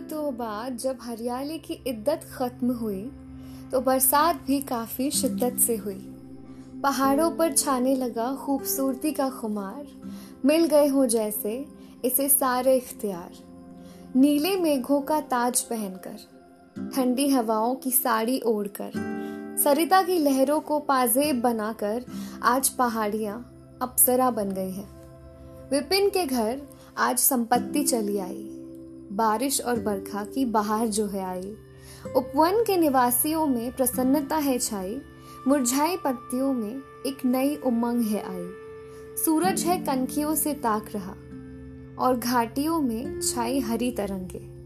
दिनों बाद जब हरियाली की इद्दत खत्म हुई तो बरसात भी काफ़ी शिद्दत से हुई। पहाड़ों पर छाने लगा खूबसूरती का खुमार, मिल गए हो जैसे इसे सारे इख्तियार। नीले मेघों का ताज पहनकर, ठंडी हवाओं की साड़ी ओढ़कर, सरिता की लहरों को पाजेब बनाकर आज पहाड़ियाँ अप्सरा बन गई है। विपिन के घर आज संपत्ति चली आई। बारिश और बरखा की बहार जो है आई। उपवन के निवासियों में प्रसन्नता है छाई, मुरझाई पत्तियों में एक नई उमंग है आई। सूरज है कनखियों से ताक रहा, और घाटियों में छाई हरी तरंगे।